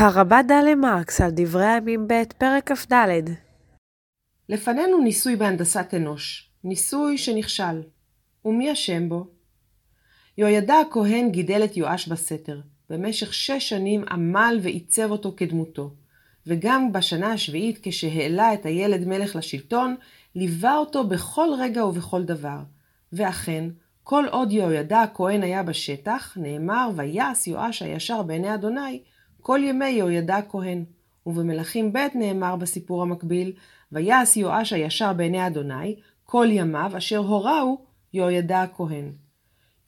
הרבה דלי מרקס על דברי הימים ב' פרק כ"ד לפנינו ניסוי בהנדסת אנוש, ניסוי שנכשל. ומי אשם בו? יהוידע הכהן גידל את יואש בסתר. במשך שש שנים עמל ועיצב אותו כדמותו. וגם בשנה השביעית, כשהעלה את הילד מלך לשלטון, ליווה אותו בכל רגע ובכל דבר. ואכן, כל עוד יהוידע הכהן היה בשטח, נאמר, ויעש יואש הישר בעיני אדוני, כל ימי יהוידע הכהן. ובמלכים ב' נאמר בסיפור המקביל, ויעש יואש הישר בעיני אדוני, כל ימיו אשר הוראו יהוידע הכהן.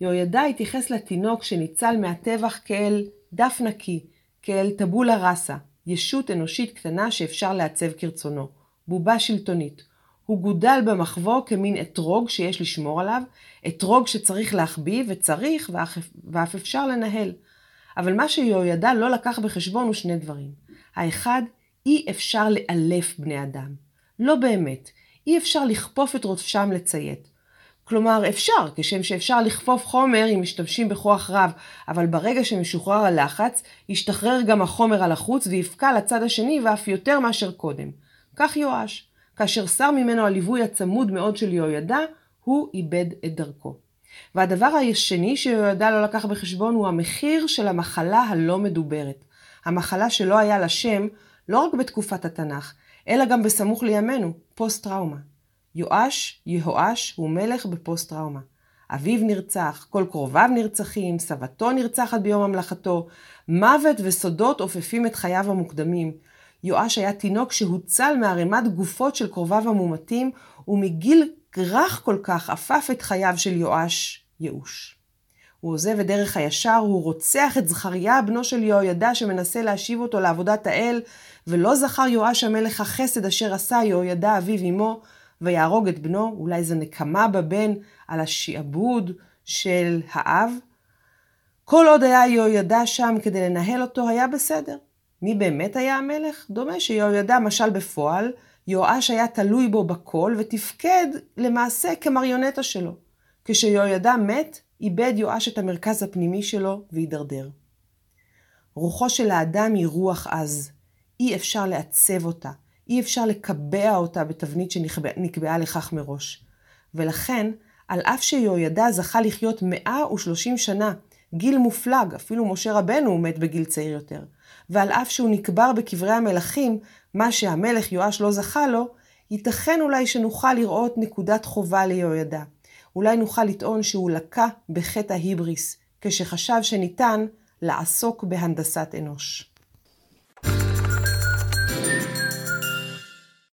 יהוידע התייחס לתינוק שניצל מהטבח כאל דף נקי, כאל טבולה ראסה, ישות אנושית קטנה שאפשר לעצב כרצונו, בובה שלטונית. הוא גודל במחבוא כמין אתרוג שיש לשמור עליו, אתרוג שצריך להחביא וצריך ואף אפשר לנהל. אבל מה שיהוידע לא לקח בחשבון הוא שני דברים. האחד, אי אפשר לאלף בני אדם. לא באמת. אי אפשר לכפוף את ראשם לציית. כלומר, אפשר, כשם שאפשר לכפוף חומר אם משתמשים בכוח רב, אבל ברגע שמשוחרר הלחץ, ישתחרר גם החומר על החוץ ויפקע לצד השני ואף יותר מאשר קודם. כך יואש. כאשר סר ממנו הליווי הצמוד מאוד של יהוידע, הוא איבד את דרכו. והדבר השני שיהוידע לא לקח בחשבון הוא המחיר של המחלה הלא מדוברת. המחלה שלא היה לה שם, לא רק בתקופת התנ"ך, אלא גם בסמוך לימינו, פוסט-טראומה. יואש, יהואש, הוא מלך בפוסט-טראומה. אביו נרצח, כל קרוביו נרצחים, סבתו נרצחת ביום המלכתו, מוות וסודות עופפים את חייו המוקדמים. יואש היה תינוק שהוצל מערימת גופות של קרוביו המומתים, ומגיל רך כל כך עפף את חייו של יואש ייאוש. הוא עוזב את דרך הישר, הוא רוצח את זכריה, בנו של יהוידע, שמנסה להשיב אותו לעבודת האל, ולא זכר יואש המלך החסד אשר עשה יהוידע אביו אמו, ויהרוג את בנו, אולי זו נקמה בבן על השעבוד של האב. כל עוד היה יהוידע שם כדי לנהל אותו, היה בסדר. מי באמת היה המלך? דומה שיהוידע משל בפועל, יואש היה תלוי בו בכל ותפקד למעשה כמריונטה שלו. כשיהוידע מת, איבד יואש את המרכז הפנימי שלו והידרדר. רוחו של האדם היא רוח עז. אי אפשר לעצב אותה, אי אפשר לקבע אותה בתבנית שנקבעה לכך מראש. ולכן, על אף שיהוידע זכה לחיות 130 שנה, גיל מופלג, אפילו משה רבנו מת בגיל צעיר יותר, ועל אף שהוא נקבר בקברי המלכים, מה שהמלך יואש לא זכה לו, ייתכן אולי שנוכל לראות נקודת חובה ליהוידע. אולי נוכל לטעון שהוא לקה בחטא ההיבריס, כשחשב שניתן לעסוק בהנדסת אנוש.